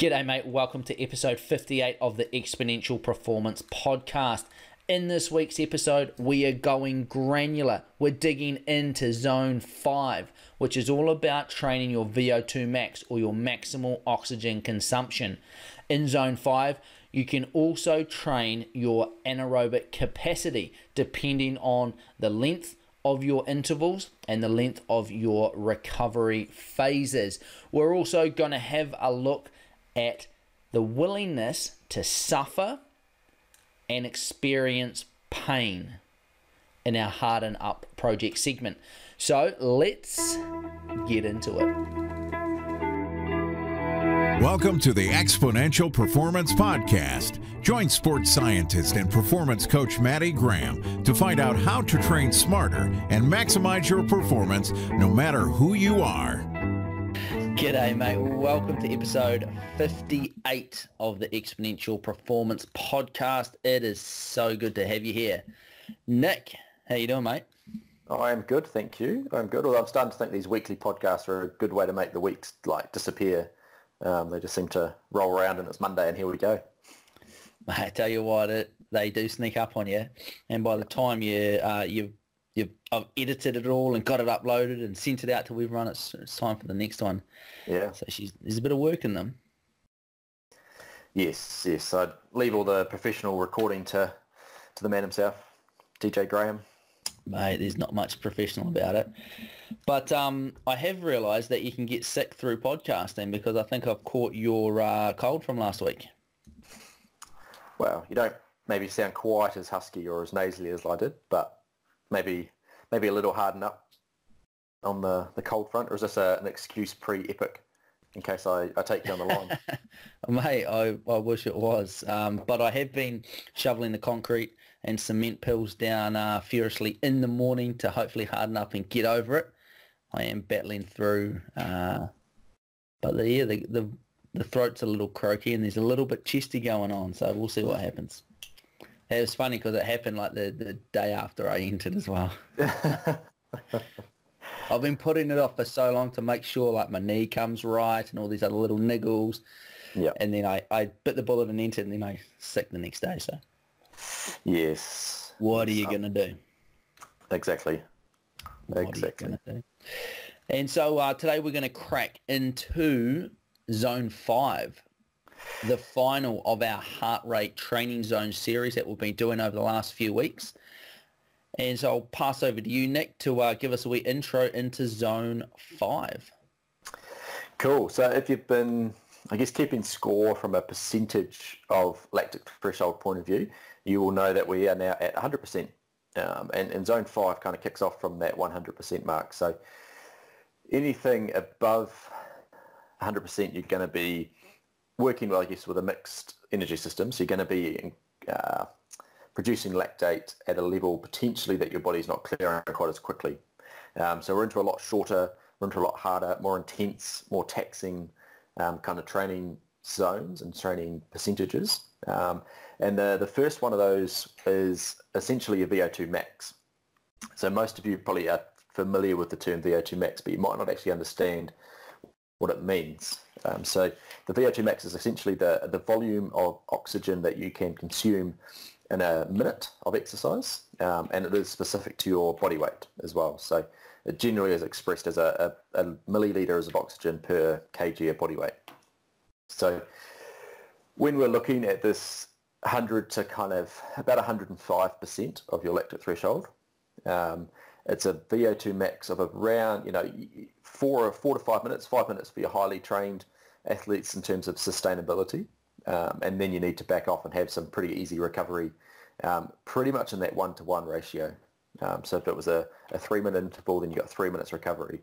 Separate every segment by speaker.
Speaker 1: G'day, mate. Welcome to episode 58 of the Exponential Performance Podcast. In this week's episode, we are going granular. We're digging into zone 5, which is all about training your VO2 max or your maximal oxygen consumption. In zone 5, you can also train your anaerobic capacity depending on the length of your intervals and the length of your recovery phases. We're also going to have a look at the willingness to suffer and experience pain in our Harden Up project segment. So let's get into it.
Speaker 2: Welcome to the Exponential Performance Podcast. Join sports scientist and performance coach Maddie Graham to find out how to train smarter and maximize your performance no matter who you are.
Speaker 1: G'day, mate. Welcome to episode 58 of the Exponential Performance Podcast. It is so good to have you here. Nick, how you doing, mate?
Speaker 3: I am good, thank you. I'm good. Although I'm starting to think these weekly podcasts are a good way to make the weeks like disappear. Um, they just seem to roll around and it's Monday and here we go.
Speaker 1: Mate, I tell you what, it, they do sneak up on you, and by the time you uh, you you've I've edited it all and got it uploaded and sent it out to everyone. It's, it's time for the next one.
Speaker 3: Yeah.
Speaker 1: So she's there's a bit of work in them.
Speaker 3: Yes, yes. I'd leave all the professional recording to to the man himself, DJ Graham.
Speaker 1: Mate, there's not much professional about it. But um, I have realised that you can get sick through podcasting because I think I've caught your uh, cold from last week.
Speaker 3: Well, you don't maybe sound quite as husky or as nasally as I did, but maybe maybe a little harden up on the, the cold front, or is this a, an excuse pre-epic in case I, I take you on the line?
Speaker 1: Mate, I, I wish it was. Um, but I have been shoveling the concrete and cement pills down uh, furiously in the morning to hopefully harden up and get over it. I am battling through. Uh, but the, yeah, the, the, the throat's a little croaky and there's a little bit chesty going on, so we'll see what happens. It was funny because it happened like the, the day after I entered as well. I've been putting it off for so long to make sure like my knee comes right and all these other little niggles.
Speaker 3: Yeah.
Speaker 1: And then I, I bit the bullet and entered and then I sick the next day. So
Speaker 3: yes.
Speaker 1: what are you going to do?
Speaker 3: Exactly.
Speaker 1: What
Speaker 3: Exactly.
Speaker 1: are you going to do? And so uh, today we're going to crack into zone five, the final of our heart rate training zone series that we've been doing over the last few weeks. And so I'll pass over to you, Nick, to uh, give us a wee intro into zone five.
Speaker 3: Cool. So if you've been, I guess, keeping score from a percentage of lactic threshold point of view, you will know that we are now at 100%. Um, and, and zone five kind of kicks off from that 100% mark. So anything above 100%, you're going to be working, well, I guess, with a mixed energy system. So you're going to be uh, producing lactate at a level potentially that your body's not clearing quite as quickly. Um, so we're into a lot shorter, we're into a lot harder, more intense, more taxing um, kind of training zones and training percentages. Um, and the, the first one of those is essentially a VO2 max. So most of you probably are familiar with the term VO2 max, but you might not actually understand what it means. Um, so the VO2 max is essentially the, the volume of oxygen that you can consume in a minute of exercise, um, and it is specific to your body weight as well. So it generally is expressed as a, a, a milliliters of oxygen per kg of body weight. So when we're looking at this 100 to kind of about 105% of your lactate threshold, um, it's a VO2 max of around, you know, four, four to five minutes, five minutes for your highly trained athletes in terms of sustainability. Um, and then you need to back off and have some pretty easy recovery, um, pretty much in that one-to-one ratio. Um, so if it was a, a three-minute interval, then you got three minutes recovery.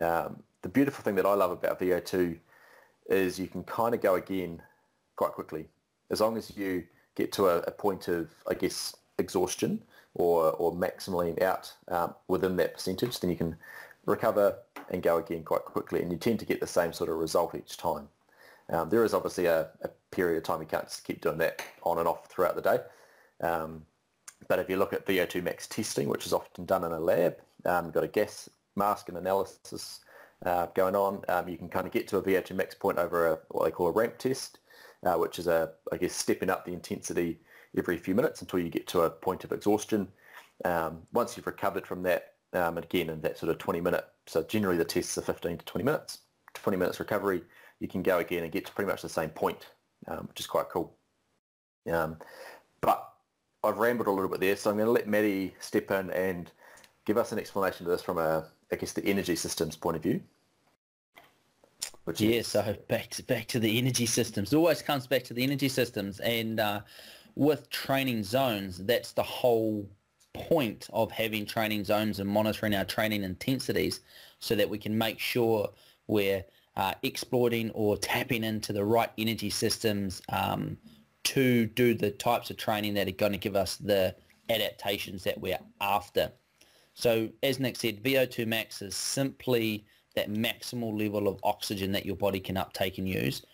Speaker 3: Um, the beautiful thing that I love about VO2 is you can kind of go again quite quickly. As long as you get to a, a point of, I guess, exhaustion or, or maximally out um, within that percentage, then you can recover and go again quite quickly. And you tend to get the same sort of result each time. Um, there is obviously a, a, period of time you can't just keep doing that on and off throughout the day. Um, but if you look at VO2 max testing, which is often done in a lab, um, you've got a gas mask and analysis uh, going on. Um, you can kind of get to a VO2 max point over a, what they call a ramp test, uh, which is a, I guess, stepping up the intensity every few minutes until you get to a point of exhaustion. Um, once you've recovered from that, um, and again in that sort of 20 minute, so generally the tests are 15 to 20 minutes, 20 minutes recovery, you can go again and get to pretty much the same point, um, which is quite cool. Um, but I've rambled a little bit there, so I'm going to let Maddie step in and give us an explanation of this from a, I guess, the energy systems point of view.
Speaker 1: Which yeah, is... so back to back to the energy systems. It always comes back to the energy systems, and uh, with training zones, that's the whole point of having training zones and monitoring our training intensities, so that we can make sure we're uh, exploiting or tapping into the right energy systems um, to do the types of training that are going to give us the adaptations that we're after. So as Nick said, VO2 max is simply that maximal level of oxygen that your body can uptake and use.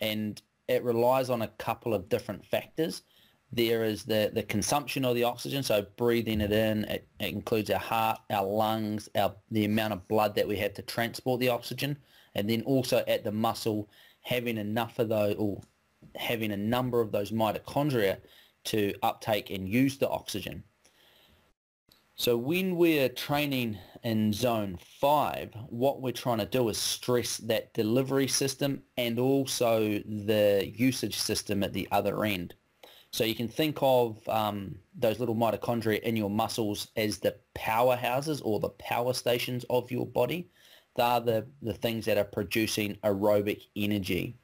Speaker 1: And it relies on a couple of different factors. There is the, the consumption of the oxygen, so breathing it in. It, it includes our heart, our lungs, our the amount of blood that we have to transport the oxygen, and then also at the muscle having enough of those, or having a number of those mitochondria to uptake and use the oxygen. So when we're training in zone five, what we're trying to do is stress that delivery system and also the usage system at the other end. So you can think of um, those little mitochondria in your muscles as the powerhouses or the power stations of your body. They're the, the things that are producing aerobic energy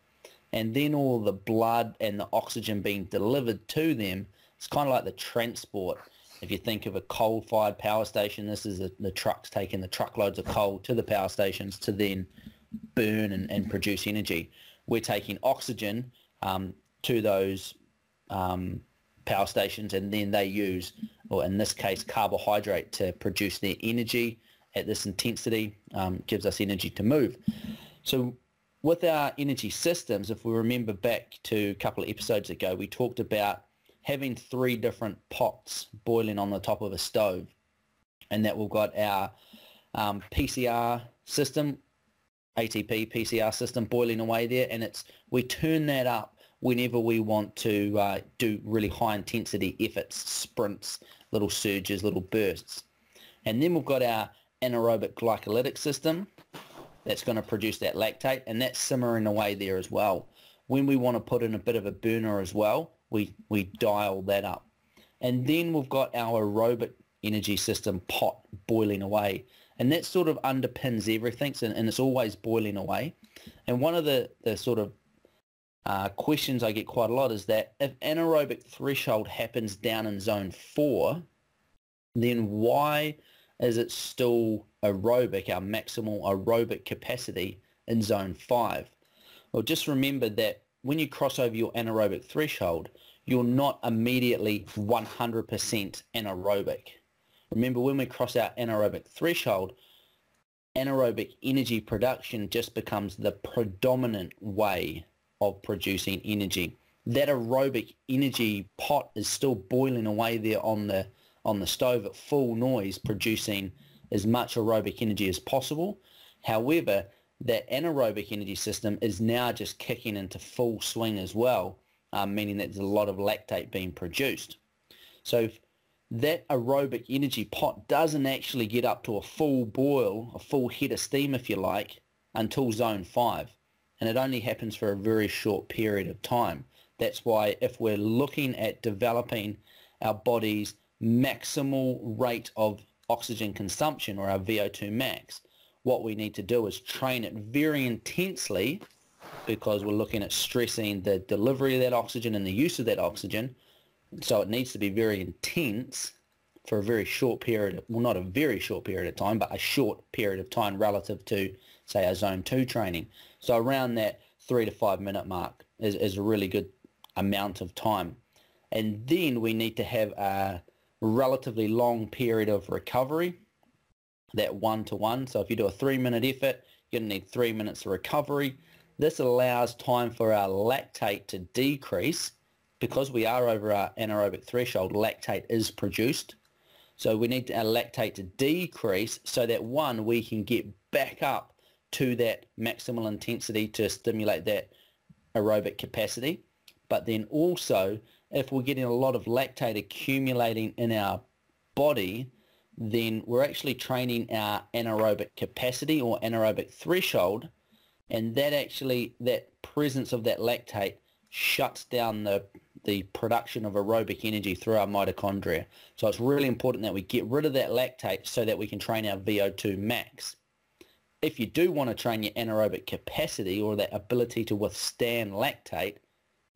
Speaker 1: and then all the blood and the oxygen being delivered to them, it's kind of like the transport. If you think of a coal-fired power station, this is the, the trucks taking the truckloads of coal to the power stations to then burn and, and produce energy. We're taking oxygen um, to those um, power stations and then they use, or in this case, carbohydrate to produce their energy at this intensity, um, gives us energy to move. So with our energy systems, if we remember back to a couple of episodes ago, we talked about having three different pots boiling on the top of a stove and that we've got our um, PCR system, ATP PCR system boiling away there and it's we turn that up whenever we want to uh, do really high intensity efforts, sprints, little surges, little bursts. And then we've got our anaerobic glycolytic system that's going to produce that lactate and that's simmering away there as well. When we want to put in a bit of a burner as well, we, we dial that up. And then we've got our aerobic energy system pot boiling away. And that sort of underpins everything and, and it's always boiling away. And one of the, the sort of uh, questions I get quite a lot is that if anaerobic threshold happens down in zone four, then why is it still aerobic, our maximal aerobic capacity in zone 5. Well, just remember that when you cross over your anaerobic threshold, you're not immediately 100% anaerobic. Remember, when we cross our anaerobic threshold, anaerobic energy production just becomes the predominant way of producing energy. That aerobic energy pot is still boiling away there on the on the stove at full noise producing as much aerobic energy as possible. However, that anaerobic energy system is now just kicking into full swing as well, um, meaning that there's a lot of lactate being produced. So that aerobic energy pot doesn't actually get up to a full boil, a full head of steam if you like, until zone 5. And it only happens for a very short period of time. That's why if we're looking at developing our body's maximal rate of oxygen consumption or our VO2 max, what we need to do is train it very intensely because we're looking at stressing the delivery of that oxygen and the use of that oxygen. So it needs to be very intense for a very short period, well not a very short period of time, but a short period of time relative to, say, our zone 2 training. So around that three to five minute mark is, is a really good amount of time. And then we need to have a relatively long period of recovery, that one-to-one. So if you do a three-minute effort, you're going to need three minutes of recovery. This allows time for our lactate to decrease. Because we are over our anaerobic threshold, lactate is produced. So we need our lactate to decrease so that one, we can get back up to that maximal intensity to stimulate that aerobic capacity. But then also, if we're getting a lot of lactate accumulating in our body, then we're actually training our anaerobic capacity or anaerobic threshold, and that actually, that presence of that lactate shuts down the the production of aerobic energy through our mitochondria. So it's really important that we get rid of that lactate so that we can train our VO2 max. If you do want to train your anaerobic capacity or that ability to withstand lactate,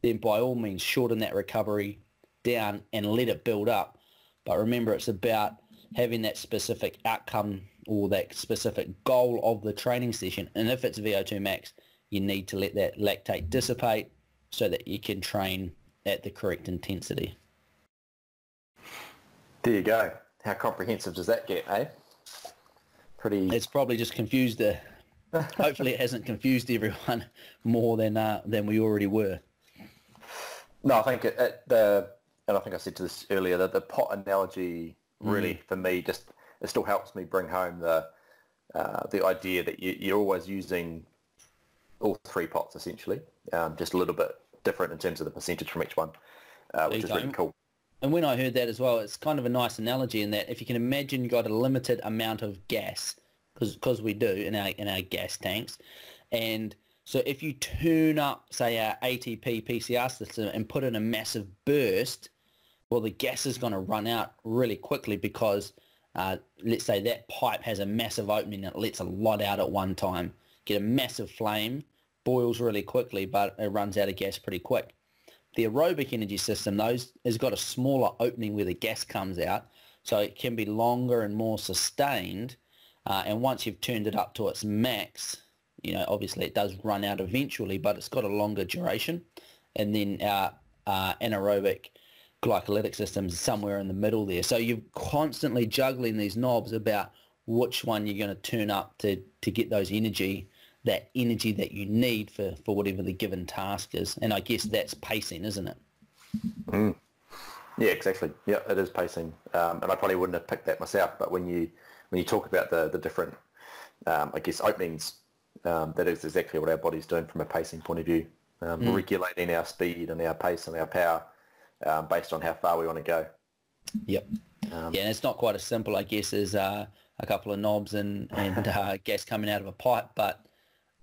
Speaker 1: then by all means shorten that recovery down and let it build up. But remember, it's about having that specific outcome or that specific goal of the training session. And if it's VO2 max, you need to let that lactate dissipate so that you can train at the correct intensity.
Speaker 3: There you go. How comprehensive does that get, eh? Pretty.
Speaker 1: It's probably just confused the. hopefully, it hasn't confused everyone more than uh, than we already were.
Speaker 3: No, I think it, it, the and I think I said to this earlier that the pot analogy really mm. for me just it still helps me bring home the uh, the idea that you, you're always using all three pots essentially, um, just a little bit different in terms of the percentage from each one, uh, which is really cool.
Speaker 1: And when I heard that as well, it's kind of a nice analogy in that if you can imagine you've got a limited amount of gas, because we do in our in our gas tanks, and so if you turn up, say, our ATP PCR system and put in a massive burst, well, the gas is going to run out really quickly because uh, let's say that pipe has a massive opening that lets a lot out at one time. Get a massive flame, boils really quickly, but it runs out of gas pretty quick. The aerobic energy system, those has got a smaller opening where the gas comes out, so it can be longer and more sustained. Uh, and once you've turned it up to its max, you know, obviously it does run out eventually, but it's got a longer duration. And then our uh, anaerobic glycolytic system is somewhere in the middle there. So you're constantly juggling these knobs about which one you're going to turn up to, to get those energy that energy that you need for, for whatever the given task is. And I guess that's pacing, isn't it?
Speaker 3: Mm. Yeah, exactly. Yeah, it is pacing. Um, and I probably wouldn't have picked that myself, but when you when you talk about the, the different, um, I guess, openings, um, that is exactly what our body's doing from a pacing point of view, mm. regulating our speed and our pace and our power um, based on how far we want to go.
Speaker 1: Yep. Um, yeah, and it's not quite as simple, I guess, as uh, a couple of knobs and, and uh, gas coming out of a pipe, but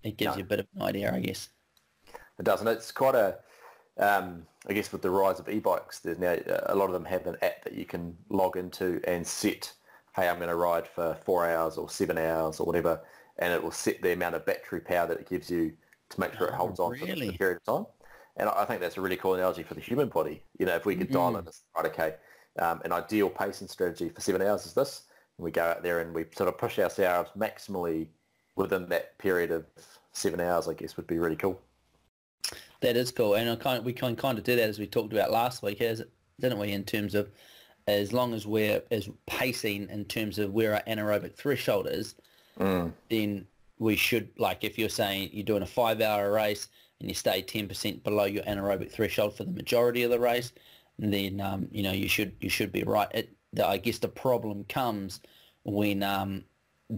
Speaker 1: it gives no. you a bit of an idea, I guess.
Speaker 3: It does, and it's quite a, um, I guess with the rise of e-bikes, there's now a lot of them have an app that you can log into and set, hey, I'm going to ride for four hours or seven hours or whatever, and it will set the amount of battery power that it gives you to make sure it holds on really? for a period of time. And I think that's a really cool analogy for the human body. You know, if we could mm-hmm. dial in this, right, okay, um, an ideal pacing strategy for seven hours is this, and we go out there and we sort of push ourselves maximally within that period of seven hours, I guess, would be really cool.
Speaker 1: That is cool, and I kind of, we can kind of do that as we talked about last week, as didn't we? In terms of as long as we're as pacing in terms of where our anaerobic threshold is, mm. then we should like if you're saying you're doing a five-hour race and you stay 10% below your anaerobic threshold for the majority of the race, then um, you know you should you should be right. It, the, I guess the problem comes when um,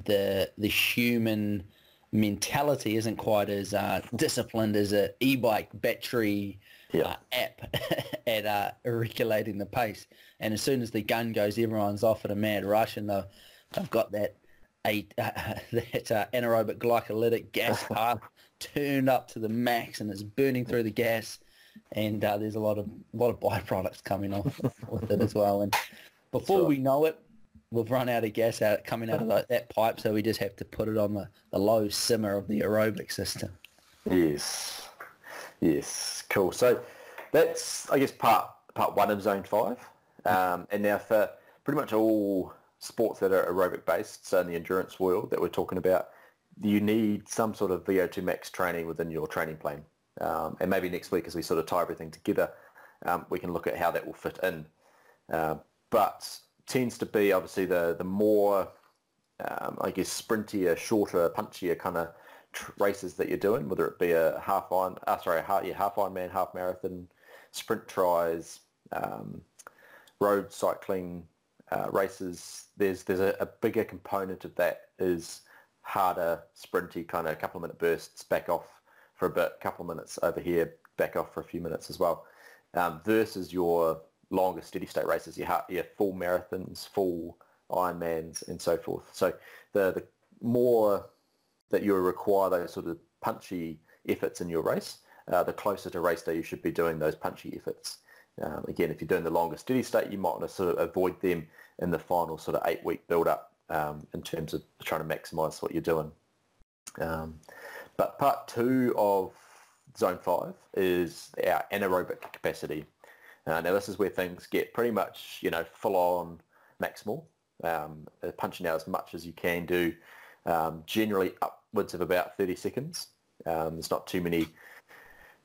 Speaker 1: the the human mentality isn't quite as uh, disciplined as a e-bike battery yeah. uh, app at uh, regulating the pace. And as soon as the gun goes, everyone's off at a mad rush, and they've, they've got that that uh, anaerobic glycolytic gas path turned up to the max, and it's burning through the gas. And uh, there's a lot of a lot of byproducts coming off with it as well. And before we know it, we've run out of gas out coming out of the, that pipe, so we just have to put it on the, the low simmer of the aerobic system.
Speaker 3: Yes, yes, cool. So that's I guess part part one of zone five, um, and now for pretty much all sports that are aerobic based, so in the endurance world that we're talking about, you need some sort of VO2 max training within your training plan. Um, and maybe next week as we sort of tie everything together, um, we can look at how that will fit in. Uh, but tends to be obviously the the more um, I guess sprintier, shorter, punchier kind of tr- races that you're doing, whether it be a half on, uh, sorry, half, yeah, half Ironman, half marathon, sprint tris, um, road cycling uh, races. There's there's a, a, bigger component of that is harder, sprinty kind of couple of minute bursts, back off for a bit, couple of minutes over here, back off for a few minutes as well, um, versus your longer steady state races, your, your full marathons, full Ironmans and so forth. So the, the more that you require those sort of punchy efforts in your race, uh, the closer to race day you should be doing those punchy efforts. Um, again, if you're doing the longer steady state, you might want to sort of avoid them in the final sort of eight-week build-up um, in terms of trying to maximise what you're doing. Um, but part two of zone five is our anaerobic capacity. Uh, now this is where things get pretty much, you know, full on maximal, um, punching out as much as you can do, um, generally upwards of about 30 seconds. Um, there's not too many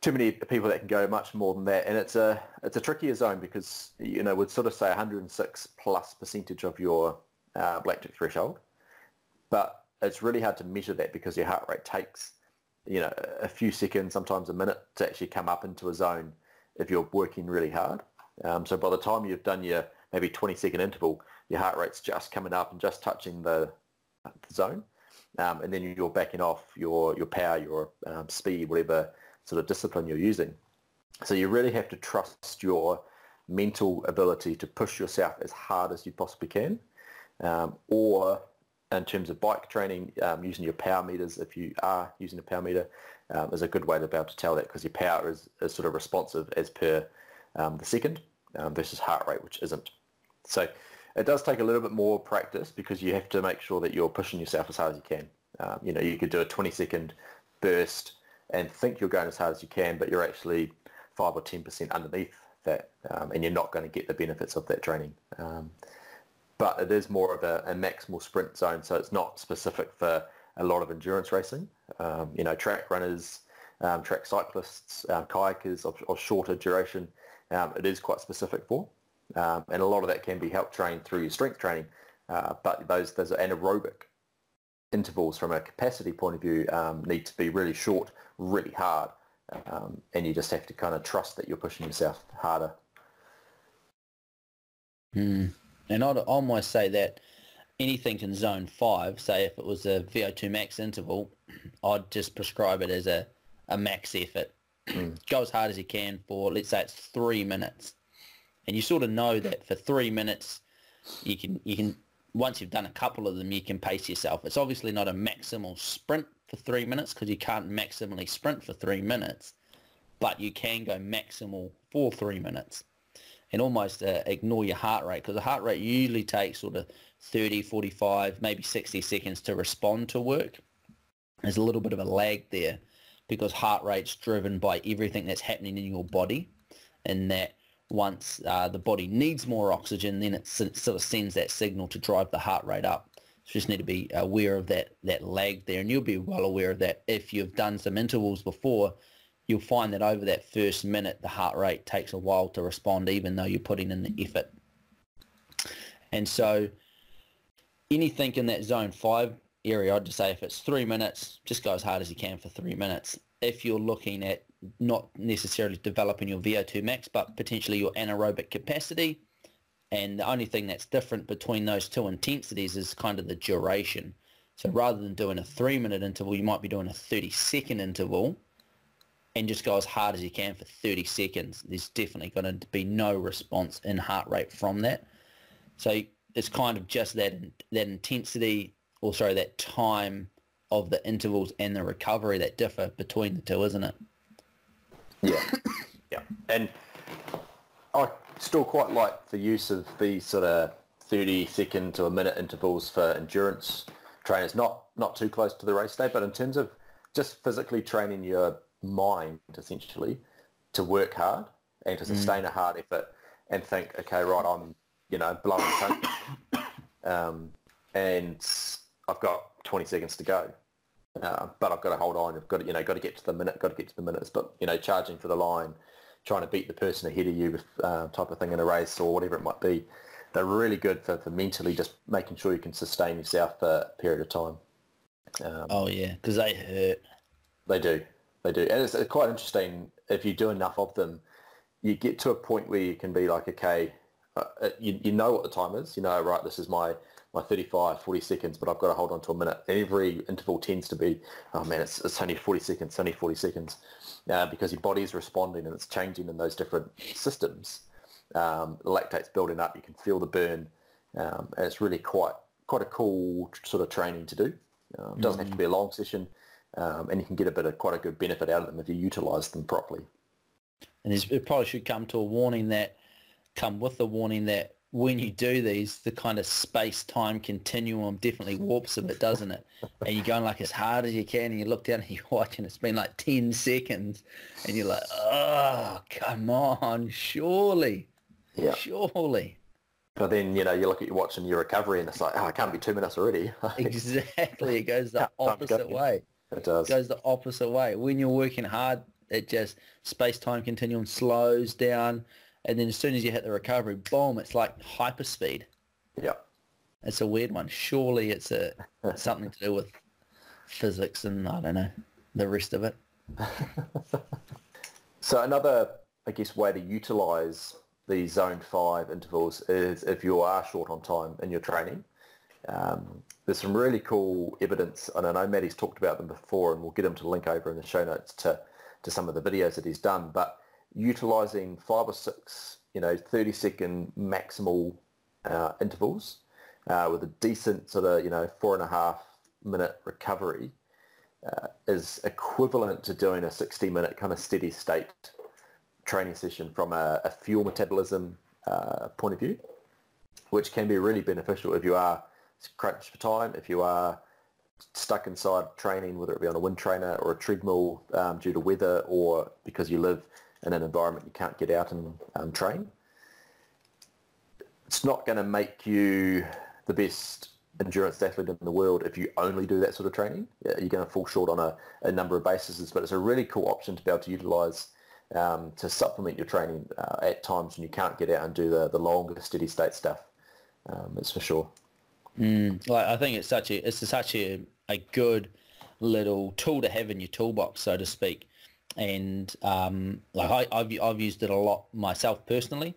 Speaker 3: too many people that can go much more than that, and it's a it's a trickier zone because you know we'd sort of say 106 plus percentage of your uh, lactic threshold, but it's really hard to measure that because your heart rate takes you know a few seconds, sometimes a minute, to actually come up into a zone if you're working really hard. Um, so by the time you've done your maybe 20 second interval, your heart rate's just coming up and just touching the, the zone, um, and then you're backing off your your power, your um, speed, whatever sort of discipline you're using. So you really have to trust your mental ability to push yourself as hard as you possibly can, um, or in terms of bike training, um, using your power meters, if you are using a power meter, um, is a good way to be able to tell that because your power is, is sort of responsive as per um, the second um, versus heart rate, which isn't. So it does take a little bit more practice because you have to make sure that you're pushing yourself as hard as you can. Um, you know, you could do a 20 second burst and think you're going as hard as you can, but you're actually 5 or 10% underneath that, um, and you're not going to get the benefits of that training. But it is more of a, a, maximal sprint zone, so it's not specific for a lot of endurance racing. Um, you know, track runners, um, track cyclists, um, kayakers of, of, shorter duration, um, it is quite specific for. and a lot of that can be helped trained through your strength training, uh, but those, those anaerobic intervals from a capacity point of view um, need to be really short, really hard, um, and you just have to kind of trust that you're pushing yourself harder.
Speaker 1: Mm. And I'd almost say that anything in zone five, say if it was a VO2 max interval, I'd just prescribe it as a, a max effort. Mm. Go as hard as you can for, let's say it's three minutes. And you sort of know that for three minutes, you can you can once you've done a couple of them, you can pace yourself. It's obviously not a maximal sprint for three minutes because you can't maximally sprint for three minutes, but you can go maximal for three minutes and almost uh, ignore your heart rate because the heart rate usually takes sort of 30, 45, maybe 60 seconds to respond to work. There's a little bit of a lag there because heart rate's driven by everything that's happening in your body and that once uh, the body needs more oxygen, then it sort of sends that signal to drive the heart rate up. So you just need to be aware of that, that lag there. And you'll be well aware of that if you've done some intervals before. You'll find that over that first minute, the heart rate takes a while to respond, even though you're putting in the mm. effort. And so anything in that zone five area, I'd just say if it's three minutes, just go as hard as you can for three minutes. If you're looking at not necessarily developing your VO2 max, but potentially your anaerobic capacity. And the only thing that's different between those two intensities is kind of the duration. So rather than doing a three minute interval, you might be doing a 30 second interval and just go as hard as you can for 30 seconds. There's definitely going to be no response in heart rate from that. So it's kind of just that, that intensity, or sorry, that time of the intervals and the recovery that differ between the two, isn't it?
Speaker 3: Yeah, yeah, and I still quite like the use of these sort of 30 second to a minute intervals for endurance trainers. Not not too close to the race day, but in terms of just physically training your mind essentially to work hard and to mm. sustain mm. a hard effort and think, okay, right, I'm you know blowing um, and I've got 20 seconds to go. Uh, but I've got to hold on. I've got to, you know, got to get to the minute, got to get to the minutes. But you know, charging for the line, trying to beat the person ahead of you, uh, type of thing in a race or whatever it might be. They're really good for, for mentally just making sure you can sustain yourself for a period of time.
Speaker 1: Um, oh yeah, because they hurt.
Speaker 3: They do, they do, and it's quite interesting if you do enough of them. You get to a point where you can be like, okay, uh, uh, you, you know what the time is. You know, right, this is my my 35, 40 seconds, but I've got to hold on to a minute. Every interval tends to be, oh man, it's, it's only 40 seconds, only 40 seconds, uh, because your body is responding and it's changing in those different systems. Um, the lactate's building up, you can feel the burn, um, and it's really quite quite a cool sort of training to do. Um, it doesn't mm. have to be a long session, um, and you can get a bit of quite a good benefit out of them if you utilise them properly.
Speaker 1: And it probably should come to a warning that come with the warning that when you do these, the kind of space-time continuum definitely warps a bit, doesn't it? And you're going like as hard as you can, and you look down and you're watching. it's been like 10 seconds, and you're like, oh, come on, surely, yeah. surely.
Speaker 3: But then, you know, you look at your watch and your recovery, and it's like, oh, it can't be two minutes already.
Speaker 1: exactly. It goes the opposite way.
Speaker 3: It does.
Speaker 1: Goes the opposite way. When you're working hard, it just space-time continuum slows down and then as soon as you hit the recovery, boom, it's like hyperspeed.
Speaker 3: Yeah.
Speaker 1: It's a weird one. Surely it's a something to do with physics and I don't know the rest of it.
Speaker 3: so another, I guess, way to utilize the zone five intervals is if you are short on time in your training. Um, there's some really cool evidence, and I know Maddie's talked about them before, and we'll get him to link over in the show notes to, to some of the videos that he's done. But utilizing five or six, you know, 30 second maximal uh, intervals uh, with a decent sort of, you know, four and a half minute recovery uh, is equivalent to doing a 60 minute kind of steady state training session from a, a fuel metabolism uh, point of view, which can be really beneficial if you are crunched for time, if you are stuck inside training, whether it be on a wind trainer or a treadmill um, due to weather or because you live in an environment you can't get out and um, train. It's not going to make you the best endurance athlete in the world if you only do that sort of training. You're going to fall short on a, a number of bases, but it's a really cool option to be able to utilize um, to supplement your training uh, at times when you can't get out and do the, the longer steady state stuff. Um, for sure.
Speaker 1: Mm, like I think it's such a it's such a, a good little tool to have in your toolbox, so to speak. And um, like I, have I've used it a lot myself personally,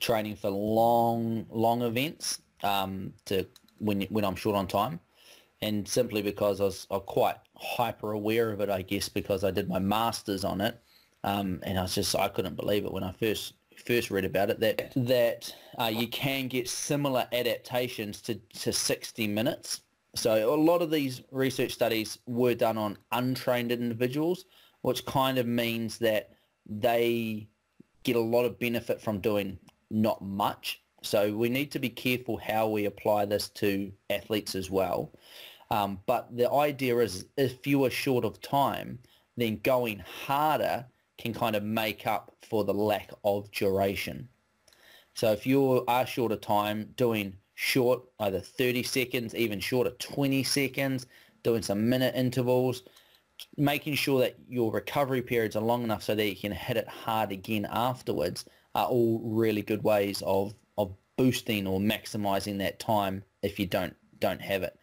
Speaker 1: training for long long events um, to when when I'm short on time, and simply because I was, I'm quite hyper aware of it, I guess because I did my masters on it, um, and I was just I couldn't believe it when I first first read about it that that uh, you can get similar adaptations to, to 60 minutes. So a lot of these research studies were done on untrained individuals which kind of means that they get a lot of benefit from doing not much. So we need to be careful how we apply this to athletes as well. Um, but the idea is if you are short of time, then going harder can kind of make up for the lack of duration. So if you are short of time, doing short, either 30 seconds, even shorter 20 seconds, doing some minute intervals, making sure that your recovery periods are long enough so that you can hit it hard again afterwards are all really good ways of, of boosting or maximizing that time if you don't don't have it.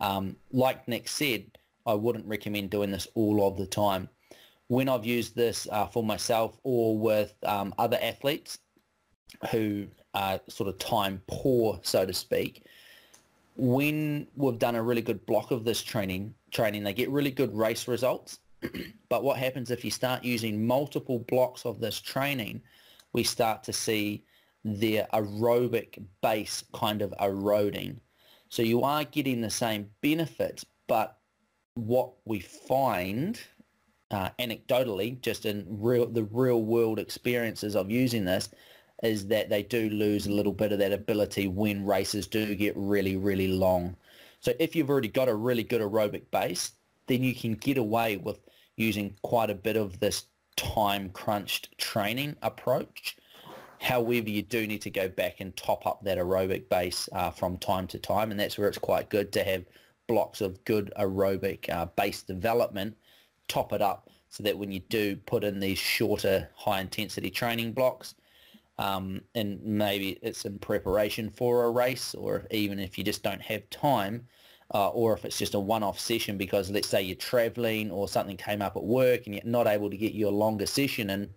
Speaker 1: Um, like Nick said, I wouldn't recommend doing this all of the time. When I've used this uh, for myself or with um, other athletes who are sort of time poor, so to speak, when we've done a really good block of this training, training, they get really good race results. but what happens if you start using multiple blocks of this training, we start to see their aerobic base kind of eroding. So you are getting the same benefits, but what we find uh, anecdotally, just in real the real world experiences of using this, is that they do lose a little bit of that ability when races do get really, really long. So if you've already got a really good aerobic base, then you can get away with using quite a bit of this time crunched training approach. However, you do need to go back and top up that aerobic base uh, from time to time, and that's where it's quite good to have blocks of good aerobic uh, base development, top it up so that when you do put in these shorter high intensity training blocks, um, and maybe it's in preparation for a race or even if you just don't have time uh, or if it's just a one-off session because let's say you're traveling or something came up at work and you're not able to get you a longer session and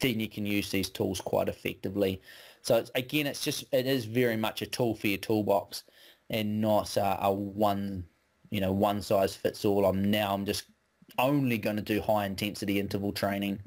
Speaker 1: then you can use these tools quite effectively. So it's, again, it's just, it is very much a tool for your toolbox. and not uh, a one, you know, one size fits all. I'm now I'm just only going to do high intensity interval training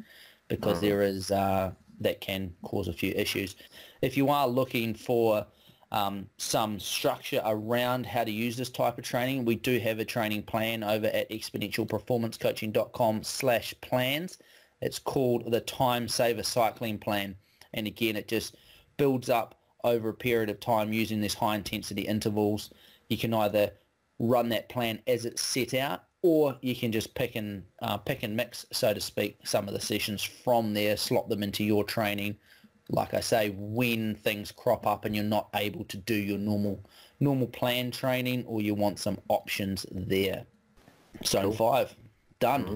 Speaker 1: because mm. there is uh, that can cause a few issues. If you are looking for um, some structure around how to use this type of training, we do have a training plan over at exponentialperformancecoaching.com slash plans. It's called the Time Saver Cycling Plan. And again, it just builds up over a period of time using these high intensity intervals. You can either run that plan as it's set out or you can just pick and uh, pick and mix, so to speak, some of the sessions from there, slot them into your training. Like I say, when things crop up and you're not able to do your normal normal plan training, or you want some options there. Zone cool. five, done. Mm-hmm.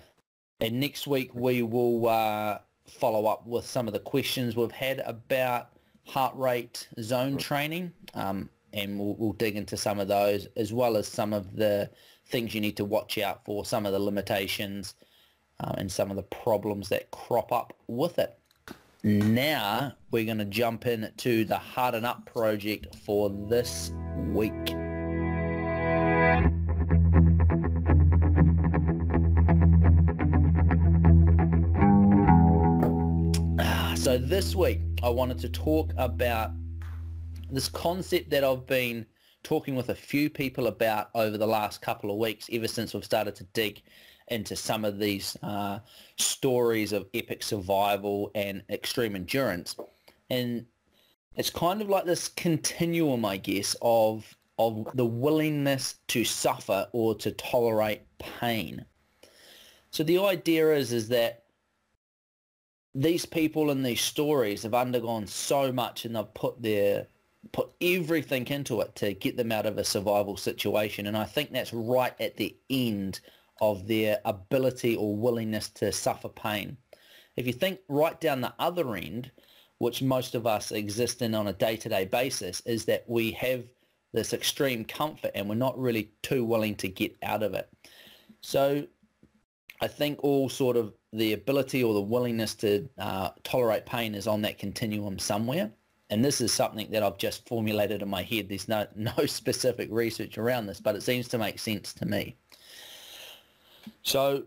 Speaker 1: And next week we will uh, follow up with some of the questions we've had about heart rate zone mm-hmm. training, um, and we'll, we'll dig into some of those as well as some of the things you need to watch out for, some of the limitations um, and some of the problems that crop up with it. Now we're going to jump in to the Harden Up project for this week. Ah, so this week I wanted to talk about this concept that I've been talking with a few people about over the last couple of weeks, ever since we've started to dig into some of these uh, stories of epic survival and extreme endurance. And it's kind of like this continuum, I guess, of of the willingness to suffer or to tolerate pain. So the idea is is that these people in these stories have undergone so much and they've put their put everything into it to get them out of a survival situation. And I think that's right at the end of their ability or willingness to suffer pain. If you think right down the other end, which most of us exist in on a day-to-day basis, is that we have this extreme comfort and we're not really too willing to get out of it. So I think all sort of the ability or the willingness to uh, tolerate pain is on that continuum somewhere and this is something that I've just formulated in my head. There's no, no specific research around this, but it seems to make sense to me. So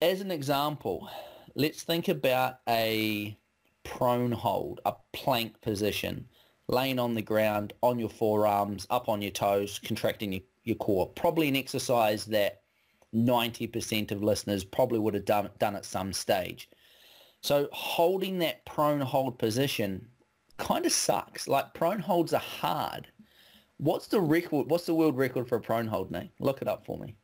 Speaker 1: as an example, let's think about a prone hold, a plank position, laying on the ground, on your forearms, up on your toes, contracting your, your core. Probably an exercise that 90% of listeners probably would have done, done at some stage. So holding that prone hold position kind of sucks. Like prone holds are hard. What's the record? What's the world record for a prone hold, Nate? Look it up for me.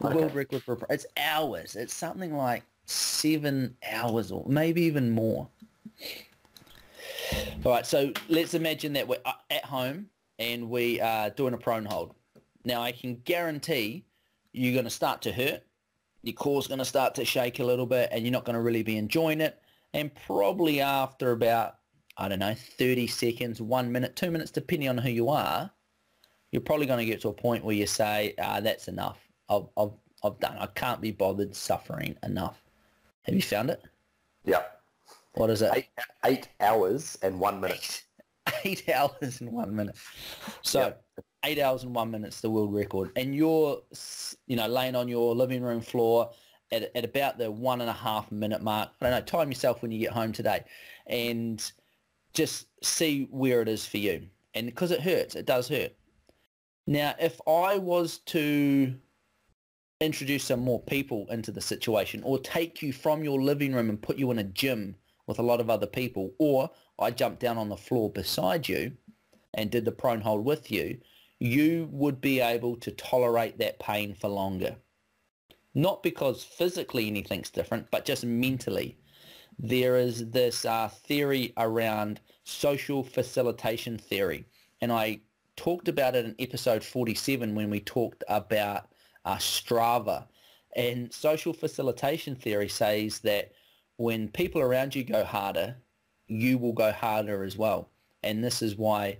Speaker 1: The okay. world record for a, it's hours. It's something like seven hours or maybe even more. All right, so let's imagine that we're uh, at home and we are doing a prone hold. Now I can guarantee you're going to start to hurt. Your core's going to start to shake a little bit and you're not going to really be enjoying it. And probably after about I don't know, 30 seconds, one minute, two minutes, depending on who you are, you're probably going to get to a point where you say, ah, that's enough. I've, I've, I've done. I can't be bothered suffering enough. Have you found it?
Speaker 3: Yeah.
Speaker 1: What is it?
Speaker 3: Eight, eight hours and one minute.
Speaker 1: Eight, eight hours and one minute. So yep. eight hours and one minute is the world record. And you're, you know, laying on your living room floor at, at about the one and a half minute mark. I don't know, time yourself when you get home today. And just see where it is for you. And because it hurts, it does hurt. Now, if I was to introduce some more people into the situation or take you from your living room and put you in a gym with a lot of other people, or I jumped down on the floor beside you and did the prone hold with you, you would be able to tolerate that pain for longer. Not because physically anything's different, but just mentally there is this uh, theory around social facilitation theory. And I talked about it in episode 47 when we talked about uh, Strava. And social facilitation theory says that when people around you go harder, you will go harder as well. And this is why,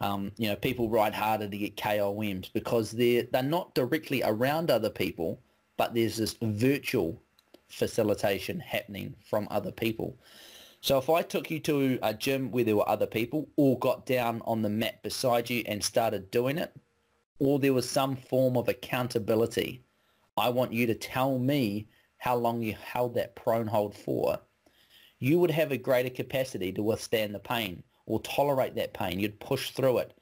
Speaker 1: um, you know, people ride harder to get KOMs because they're, they're not directly around other people, but there's this virtual facilitation happening from other people. So if I took you to a gym where there were other people or got down on the mat beside you and started doing it, or there was some form of accountability, I want you to tell me how long you held that prone hold for, you would have a greater capacity to withstand the pain or tolerate that pain. You'd push through it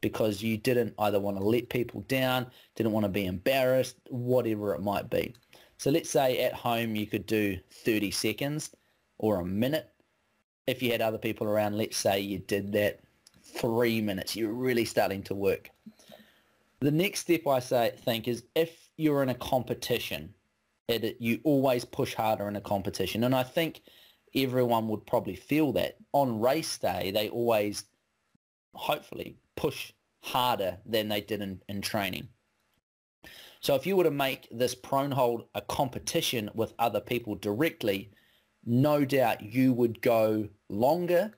Speaker 1: because you didn't either want to let people down, didn't want to be embarrassed, whatever it might be. So let's say at home you could do 30 seconds or a minute. If you had other people around, let's say you did that three minutes, you're really starting to work. The next step I say think is if you're in a competition, it, you always push harder in a competition. And I think everyone would probably feel that. On race day, they always, hopefully, push harder than they did in, in training. So if you were to make this prone hold a competition with other people directly, no doubt you would go longer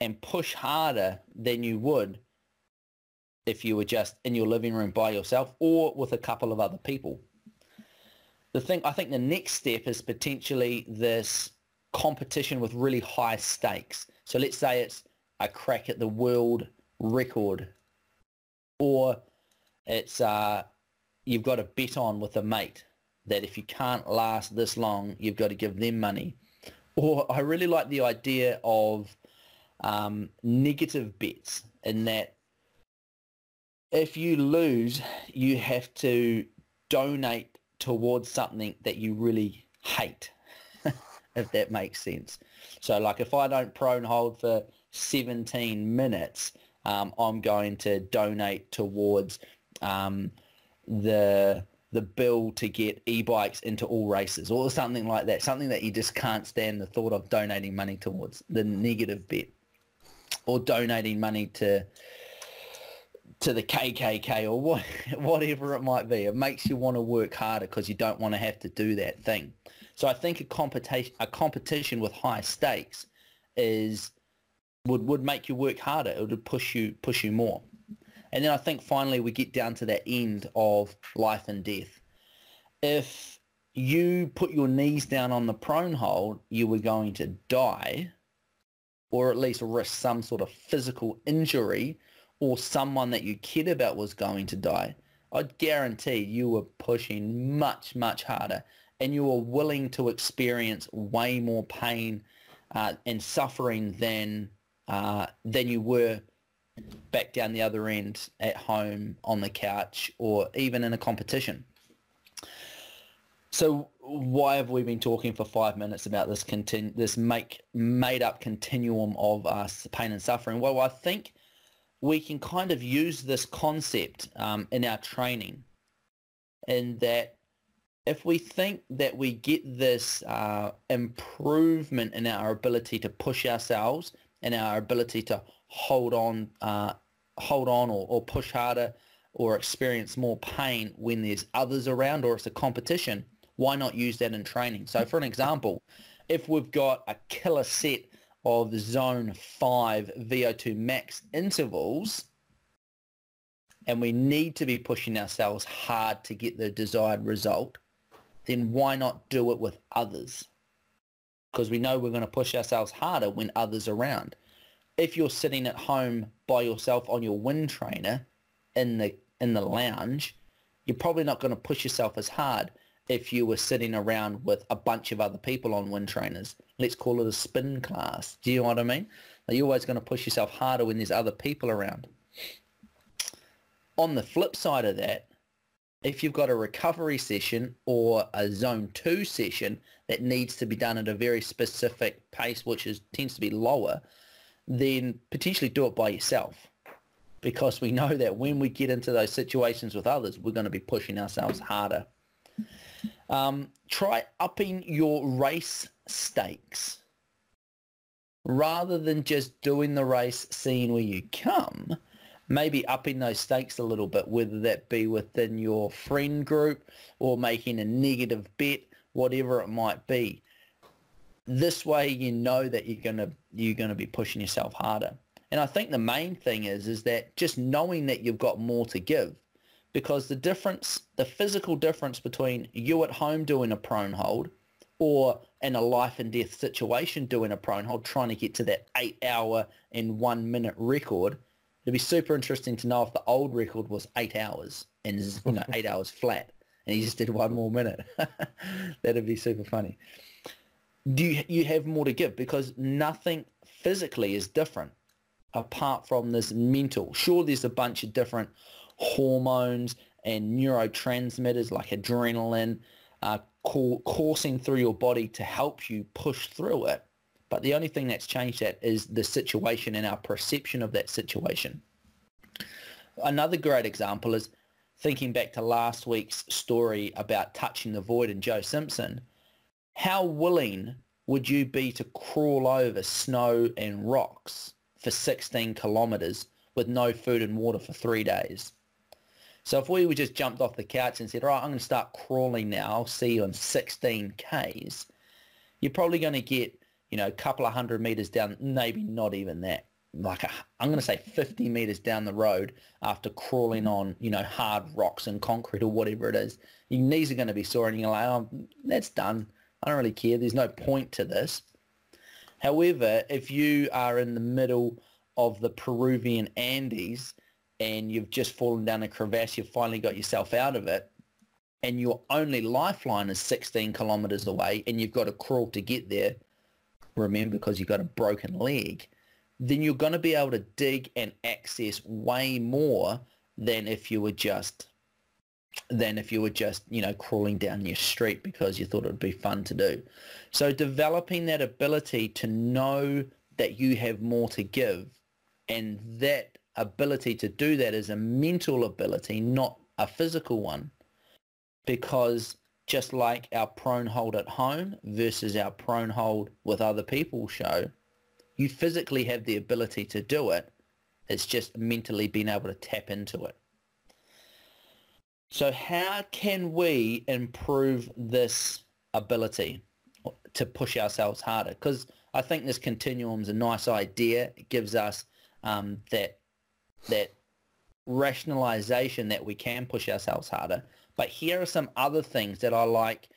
Speaker 1: and push harder than you would if you were just in your living room by yourself or with a couple of other people. The thing, I think the next step is potentially this competition with really high stakes. So let's say it's a crack at the world record or it's uh, you've got to bet on with a mate that if you can't last this long, you've got to give them money. Or I really like the idea of um, negative bets in that if you lose, you have to donate towards something that you really hate, if that makes sense. So like if I don't prone hold for 17 minutes, um, I'm going to donate towards um, the the bill to get e-bikes into all races or something like that, something that you just can't stand the thought of donating money towards, the negative bit, or donating money to to the KKK or what, whatever it might be. It makes you want to work harder because you don't want to have to do that thing. So I think a competition, a competition with high stakes is would would make you work harder. It would push you push you more. And then I think finally we get down to that end of life and death. If you put your knees down on the prone hold, you were going to die or at least risk some sort of physical injury or someone that you cared about was going to die, I'd guarantee you were pushing much, much harder and you were willing to experience way more pain uh, and suffering than uh, than you were back down the other end at home on the couch or even in a competition. So why have we been talking for five minutes about this continu- this make made up continuum of us pain and suffering? Well, I think we can kind of use this concept um, in our training in that if we think that we get this uh, improvement in our ability to push ourselves and our ability to hold on, uh, hold on or, or push harder or experience more pain when there's others around or it's a competition, why not use that in training? So for an example, if we've got a killer set of zone 5 VO2 max intervals and we need to be pushing ourselves hard to get the desired result, then why not do it with others? Because we know we're going to push ourselves harder when others are around. If you're sitting at home by yourself on your wind trainer in the in the lounge, you're probably not going to push yourself as hard if you were sitting around with a bunch of other people on wind trainers. Let's call it a spin class. Do you know what I mean? You're always going to push yourself harder when there's other people around. On the flip side of that, if you've got a recovery session or a zone 2 session that needs to be done at a very specific pace, which is tends to be lower, then potentially do it by yourself because we know that when we get into those situations with others, we're going to be pushing ourselves harder. Um, try upping your race stakes. Rather than just doing the race, seeing where you come, maybe upping those stakes a little bit, whether that be within your friend group or making a negative bet, whatever it might be. This way you know that you're gonna you're gonna be pushing yourself harder. And I think the main thing is is that just knowing that you've got more to give because the difference, the physical difference between you at home doing a prone hold or in a life and death situation doing a prone hold, trying to get to that eight hour and one minute record It'd be super interesting to know if the old record was eight hours and you know eight hours flat, and he just did one more minute. That'd be super funny. Do you, you have more to give because nothing physically is different apart from this mental. Sure, there's a bunch of different hormones and neurotransmitters like adrenaline uh, coursing through your body to help you push through it. But the only thing that's changed that is the situation and our perception of that situation. Another great example is thinking back to last week's story about touching the void and Joe Simpson. How willing would you be to crawl over snow and rocks for 16 kilometers with no food and water for three days? So if we just jumped off the couch and said, all right, I'm going to start crawling now, I'll see you on 16 Ks, you're probably going to get you know, a couple of hundred meters down, maybe not even that, like i am going to say 50 meters down the road after crawling on, you know, hard rocks and concrete or whatever it is, your knees are going to be sore and you're like, oh, that's done. I don't really care. There's no point to this. However, if you are in the middle of the Peruvian Andes and you've just fallen down a crevasse, you've finally got yourself out of it, and your only lifeline is 16 kilometers away and you've got to crawl to get there, remember, because you've got a broken leg, then you're going to be able to dig and access way more than if you were just than if you were just you know crawling down your street because you thought it would be fun to do so developing that ability to know that you have more to give and that ability to do that is a mental ability not a physical one because just like our prone hold at home versus our prone hold with other people show, you physically have the ability to do it. It's just mentally being able to tap into it. So how can we improve this ability to push ourselves harder? Because I think this continuum is a nice idea. It gives us um, that that rationalization that we can push ourselves harder. But here are some other things that I like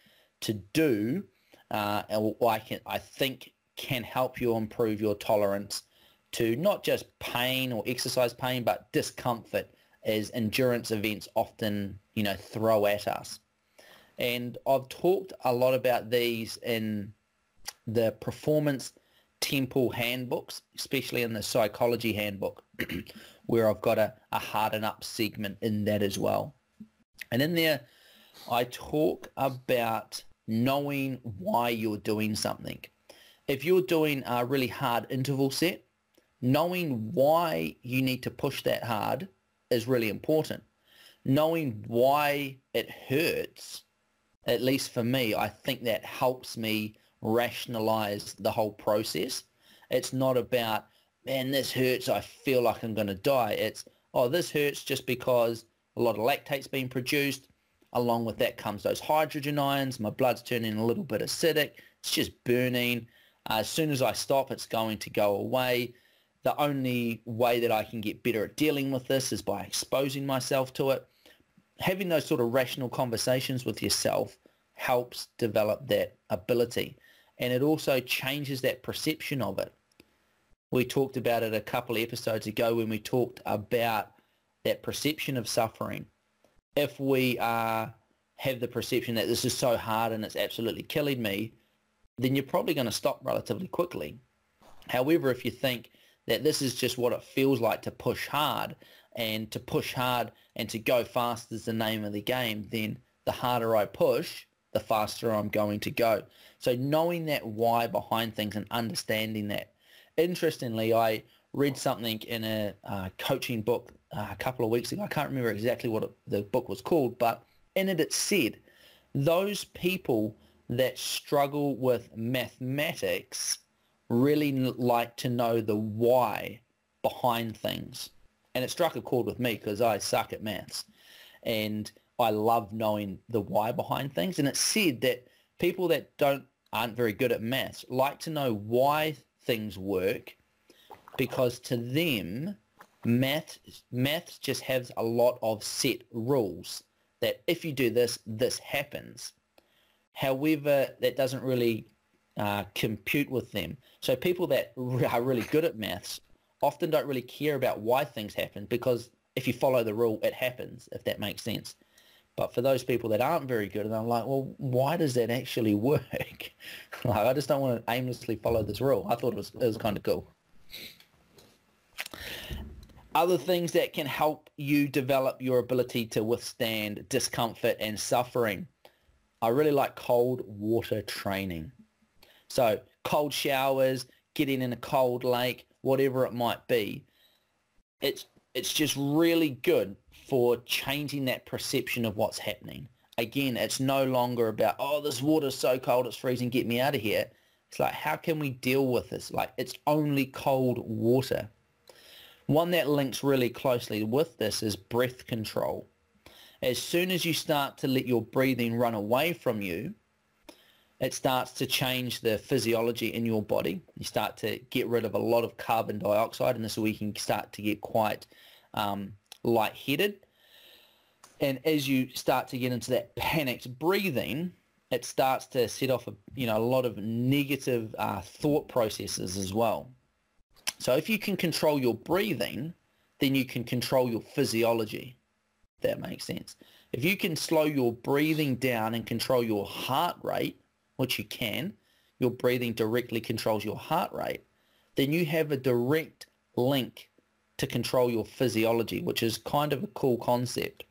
Speaker 1: to do, uh, and I can I think can help you improve your tolerance to not just pain or exercise pain, but discomfort as endurance events often you know throw at us. And I've talked a lot about these in the performance temple handbooks, especially in the psychology handbook, where I've got a, a harden up segment in that as well. And in there, I talk about knowing why you're doing something. If you're doing a really hard interval set, knowing why you need to push that hard is really important. Knowing why it hurts, at least for me, I think that helps me rationalize the whole process. It's not about, man, this hurts, I feel like I'm going to die. It's, oh, this hurts just because a lot of lactate's being produced. Along with that comes those hydrogen ions. My blood's turning a little bit acidic. It's just burning. As soon as I stop, it's going to go away. The only way that I can get better at dealing with this is by exposing myself to it. Having those sort of rational conversations with yourself helps develop that ability. And it also changes that perception of it. We talked about it a couple episodes ago when we talked about that perception of suffering, if we uh, have the perception that this is so hard and it's absolutely killing me, then you're probably going to stop relatively quickly. However, if you think that this is just what it feels like to push hard and to push hard and to go fast is the name of the game, then the harder I push, the faster I'm going to go. So knowing that why behind things and understanding that. Interestingly, I read something in a uh, coaching book uh, a couple of weeks ago. I can't remember exactly what it, the book was called, but in it it said those people that struggle with mathematics really like to know the why behind things. And it struck a chord with me because I suck at maths. And I love knowing the why behind things. And it said that people that don't aren't very good at maths like to know why things work because to them, math math just has a lot of set rules that if you do this, this happens. However, that doesn't really uh, compute with them. So people that are really good at maths often don't really care about why things happen because if you follow the rule, it happens, if that makes sense. But for those people that aren't very good, and I'm like, well, why does that actually work? like, I just don't want to aimlessly follow this rule. I thought it was, it was kind of cool. Other things that can help you develop your ability to withstand discomfort and suffering. I really like cold water training. So cold showers, getting in a cold lake, whatever it might be. It's it's just really good for changing that perception of what's happening. Again, it's no longer about, oh, this water's so cold, it's freezing, get me out of here. It's like, how can we deal with this? Like, it's only cold water. One that links really closely with this is breath control. As soon as you start to let your breathing run away from you, it starts to change the physiology in your body. You start to get rid of a lot of carbon dioxide, and this is you can start to get quite um, lightheaded. And as you start to get into that panicked breathing, it starts to set off a, you know, a lot of negative uh, thought processes as well. So if you can control your breathing, then you can control your physiology. that makes sense. If you can slow your breathing down and control your heart rate, which you can, your breathing directly controls your heart rate, then you have a direct link to control your physiology, which is kind of a cool concept.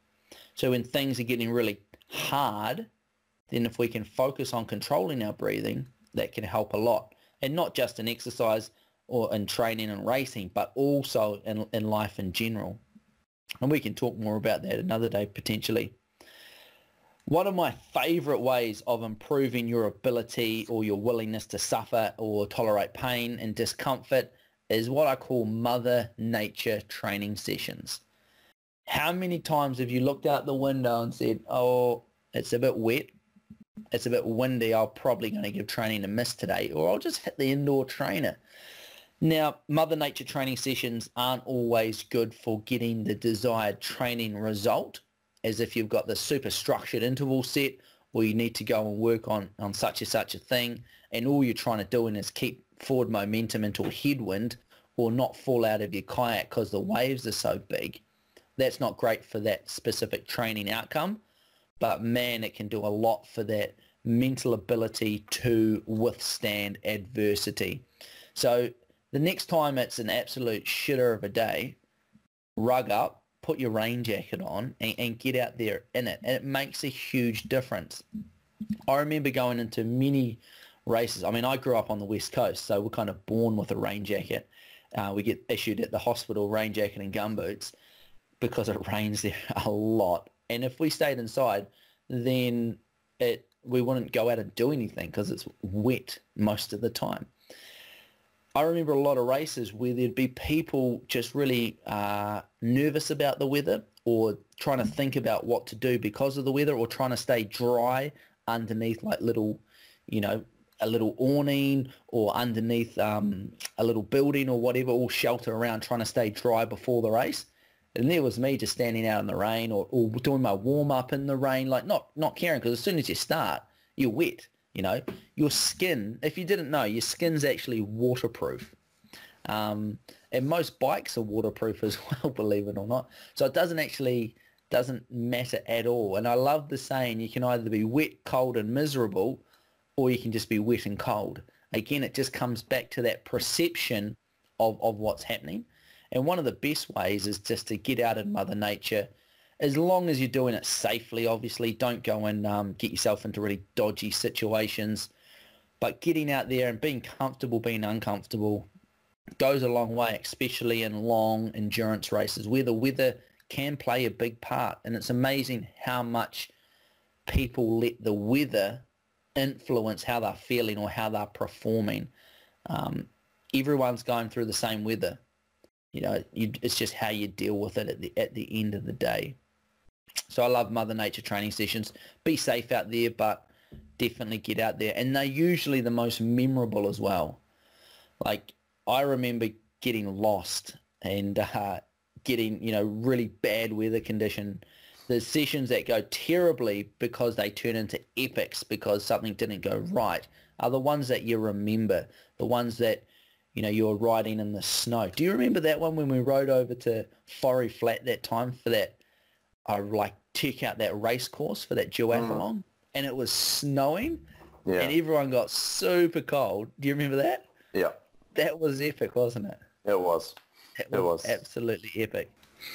Speaker 1: So when things are getting really hard, then if we can focus on controlling our breathing, that can help a lot. And not just in exercise or in training and racing, but also in, in life in general. And we can talk more about that another day potentially. One of my favorite ways of improving your ability or your willingness to suffer or tolerate pain and discomfort is what I call Mother Nature training sessions. How many times have you looked out the window and said, oh, it's a bit wet, it's a bit windy, I'm probably going to give training a miss today, or I'll just hit the indoor trainer. Now, Mother Nature training sessions aren't always good for getting the desired training result, as if you've got the super structured interval set, or you need to go and work on, on such and such a thing, and all you're trying to do is keep forward momentum into a headwind or not fall out of your kayak because the waves are so big. That's not great for that specific training outcome, but man, it can do a lot for that mental ability to withstand adversity. So the next time it's an absolute shitter of a day, rug up, put your rain jacket on and, and get out there in it. And it makes a huge difference. I remember going into many races. I mean, I grew up on the West Coast, so we're kind of born with a rain jacket. Uh, we get issued at the hospital rain jacket and gumboots because it rains there a lot. And if we stayed inside, then it we wouldn't go out and do anything because it's wet most of the time. I remember a lot of races where there'd be people just really uh, nervous about the weather or trying to think about what to do because of the weather or trying to stay dry underneath like little, you know, a little awning or underneath um, a little building or whatever, all shelter around trying to stay dry before the race. And there was me just standing out in the rain or, or doing my warm up in the rain, like not not caring because as soon as you start, you're wet. You know, your skin. If you didn't know, your skin's actually waterproof. Um, and most bikes are waterproof as well, believe it or not. So it doesn't actually doesn't matter at all. And I love the saying you can either be wet, cold, and miserable, or you can just be wet and cold. Again, it just comes back to that perception of, of what's happening. And one of the best ways is just to get out in Mother Nature, as long as you're doing it safely, obviously. Don't go and um, get yourself into really dodgy situations. But getting out there and being comfortable, being uncomfortable, goes a long way, especially in long endurance races where the weather can play a big part. And it's amazing how much people let the weather influence how they're feeling or how they're performing. Um, everyone's going through the same weather. You know, you, it's just how you deal with it at the at the end of the day. So I love Mother Nature training sessions. Be safe out there, but definitely get out there. And they're usually the most memorable as well. Like I remember getting lost and uh, getting you know really bad weather condition the sessions that go terribly because they turn into epics because something didn't go right are the ones that you remember, the ones that you know, you're riding in the snow. Do you remember that one when we rode over to Forey Flat that time for that, I like check out that race course for that duathlon mm. and it was snowing yeah. and everyone got super cold. Do you remember that?
Speaker 3: Yeah.
Speaker 1: That was epic, wasn't it?
Speaker 3: It was.
Speaker 1: It was, it was. absolutely epic.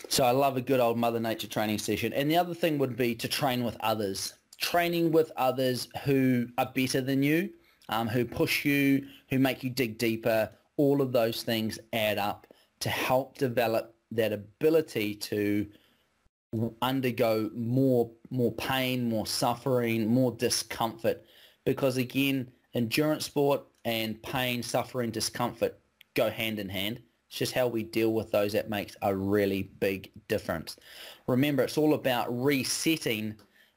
Speaker 1: So I love a good old Mother Nature training session. And the other thing would be to train with others. Training with others who are better than you, um, who push you, who make you dig deeper. All of those things add up to help develop that ability to undergo more more pain, more suffering, more discomfort. Because again, endurance sport and pain, suffering, discomfort go hand in hand. It's just how we deal with those that makes a really big difference. Remember, it's all about resetting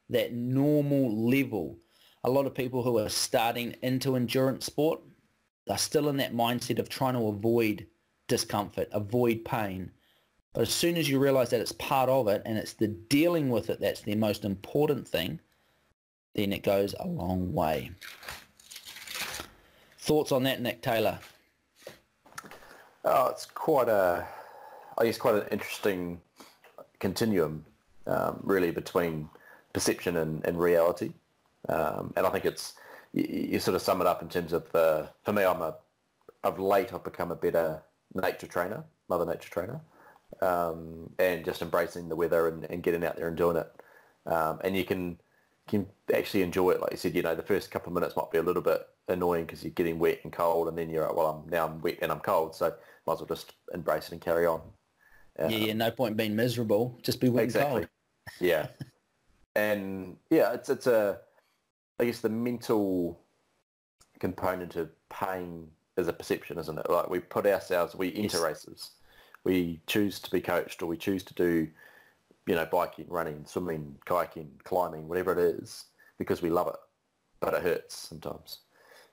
Speaker 1: that normal level. A lot of people who are starting into endurance sport, they're still in that mindset of trying to avoid discomfort, avoid pain. But as soon as you realize that it's part of it and it's the dealing with it that's the most important thing, then it goes a long way. Thoughts on that, Nick Taylor?
Speaker 3: Oh, it's quite a, I guess, quite an interesting continuum, um, really, between perception and, and reality. Um, and I think it's, you, you, sort of sum it up in terms of, for me, I'm a, of late, I've become a better nature trainer, mother nature trainer, um, and just embracing the weather and, and, getting out there and doing it. Um, and you can, can actually enjoy it. Like you said, you know, the first couple of minutes might be a little bit annoying because you're getting wet and cold, and then you're like, well, I'm now I'm wet and I'm cold, so might as well just embrace it and carry on.
Speaker 1: Um, yeah, yeah, no point being miserable. Just be wet exactly. and cold.
Speaker 3: yeah, and yeah, it's it's a, I guess the mental component of pain is a perception, isn't it? Like we put ourselves, we enter yes. races, we choose to be coached, or we choose to do, you know, biking, running, swimming, kayaking, climbing, whatever it is, because we love it, but it hurts sometimes.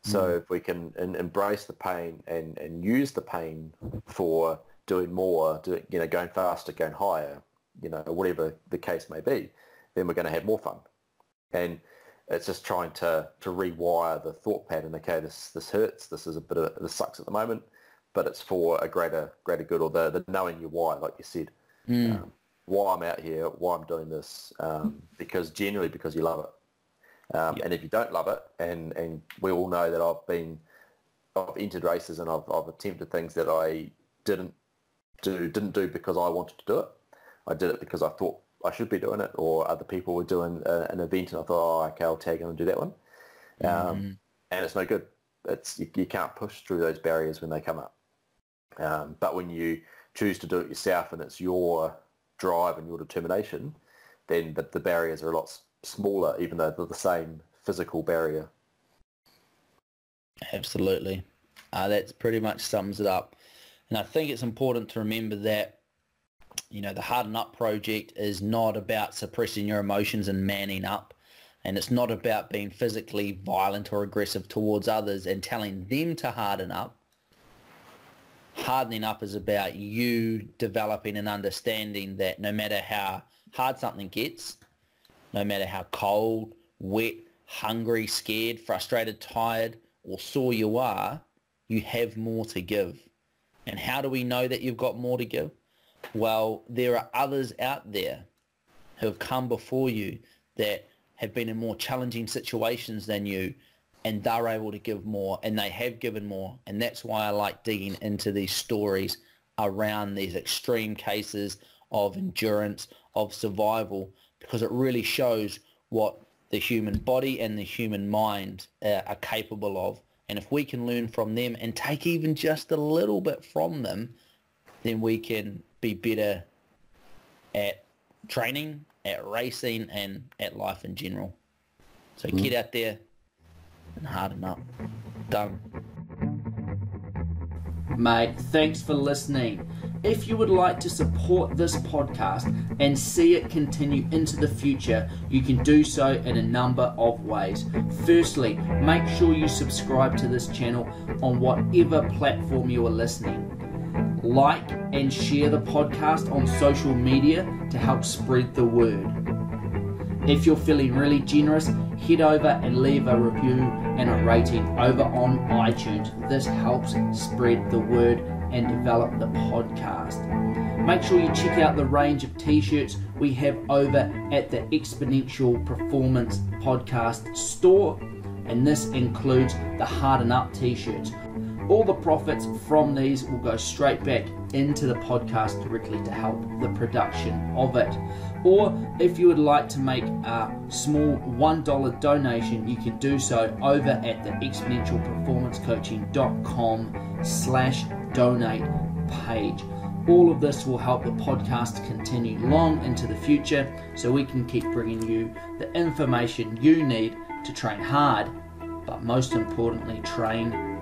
Speaker 3: So mm. if we can in, embrace the pain and, and use the pain for doing more, doing, you know, going faster, going higher, you know, whatever the case may be, then we're going to have more fun. And it's just trying to, to rewire the thought pattern. Okay, this this hurts. This is a bit of this sucks at the moment, but it's for a greater greater good, or the, the knowing your why, like you said, mm. um, why I'm out here, why I'm doing this, um, because genuinely because you love it. Um. And if you don't love it, and, and we all know that I've been, I've entered races and I've, I've attempted things that I didn't do, didn't do because I wanted to do it. I did it because I thought I should be doing it, or other people were doing a, an event, and I thought, oh, okay, I'll tag on and do that one. Um, mm. And it's no good. It's you, you, can't push through those barriers when they come up. Um, but when you choose to do it yourself, and it's your drive and your determination, then the, the barriers are a lot smaller, even though they're the same physical barrier.
Speaker 1: Absolutely. Uh, that pretty much sums it up. And I think it's important to remember that, you know, the Harden Up project is not about suppressing your emotions and manning up. And it's not about being physically violent or aggressive towards others and telling them to harden up. Hardening up is about you developing an understanding that no matter how hard something gets, no matter how cold, wet, hungry, scared, frustrated, tired, or sore you are, you have more to give. And how do we know that you've got more to give? Well, there are others out there who have come before you that have been in more challenging situations than you and they're able to give more and they have given more. And that's why I like digging into these stories around these extreme cases of endurance, of survival, because it really shows what the human body and the human mind uh, are capable of. And if we can learn from them and take even just a little bit from them, then we can be better at training, at racing, and at life in general. So mm. get out there and up. Done. Mate, thanks for listening. If you would like to support this podcast and see it continue into the future, you can do so in a number of ways. Firstly, make sure you subscribe to this channel on whatever platform you are listening. Like and share the podcast on social media to help spread the word. If you're feeling really generous, head over and leave a review and a rating over on iTunes. This helps spread the word and develop the podcast. Make sure you check out the range of t shirts we have over at the Exponential Performance Podcast store, and this includes the Harden Up t shirts. All the profits from these will go straight back into the podcast directly to help the production of it. Or if you would like to make a small $1 donation, you can do so over at the exponentialperformancecoaching.com slash donate page. All of this will help the podcast continue long into the future so we can keep bringing you the information you need to train hard, but most importantly, train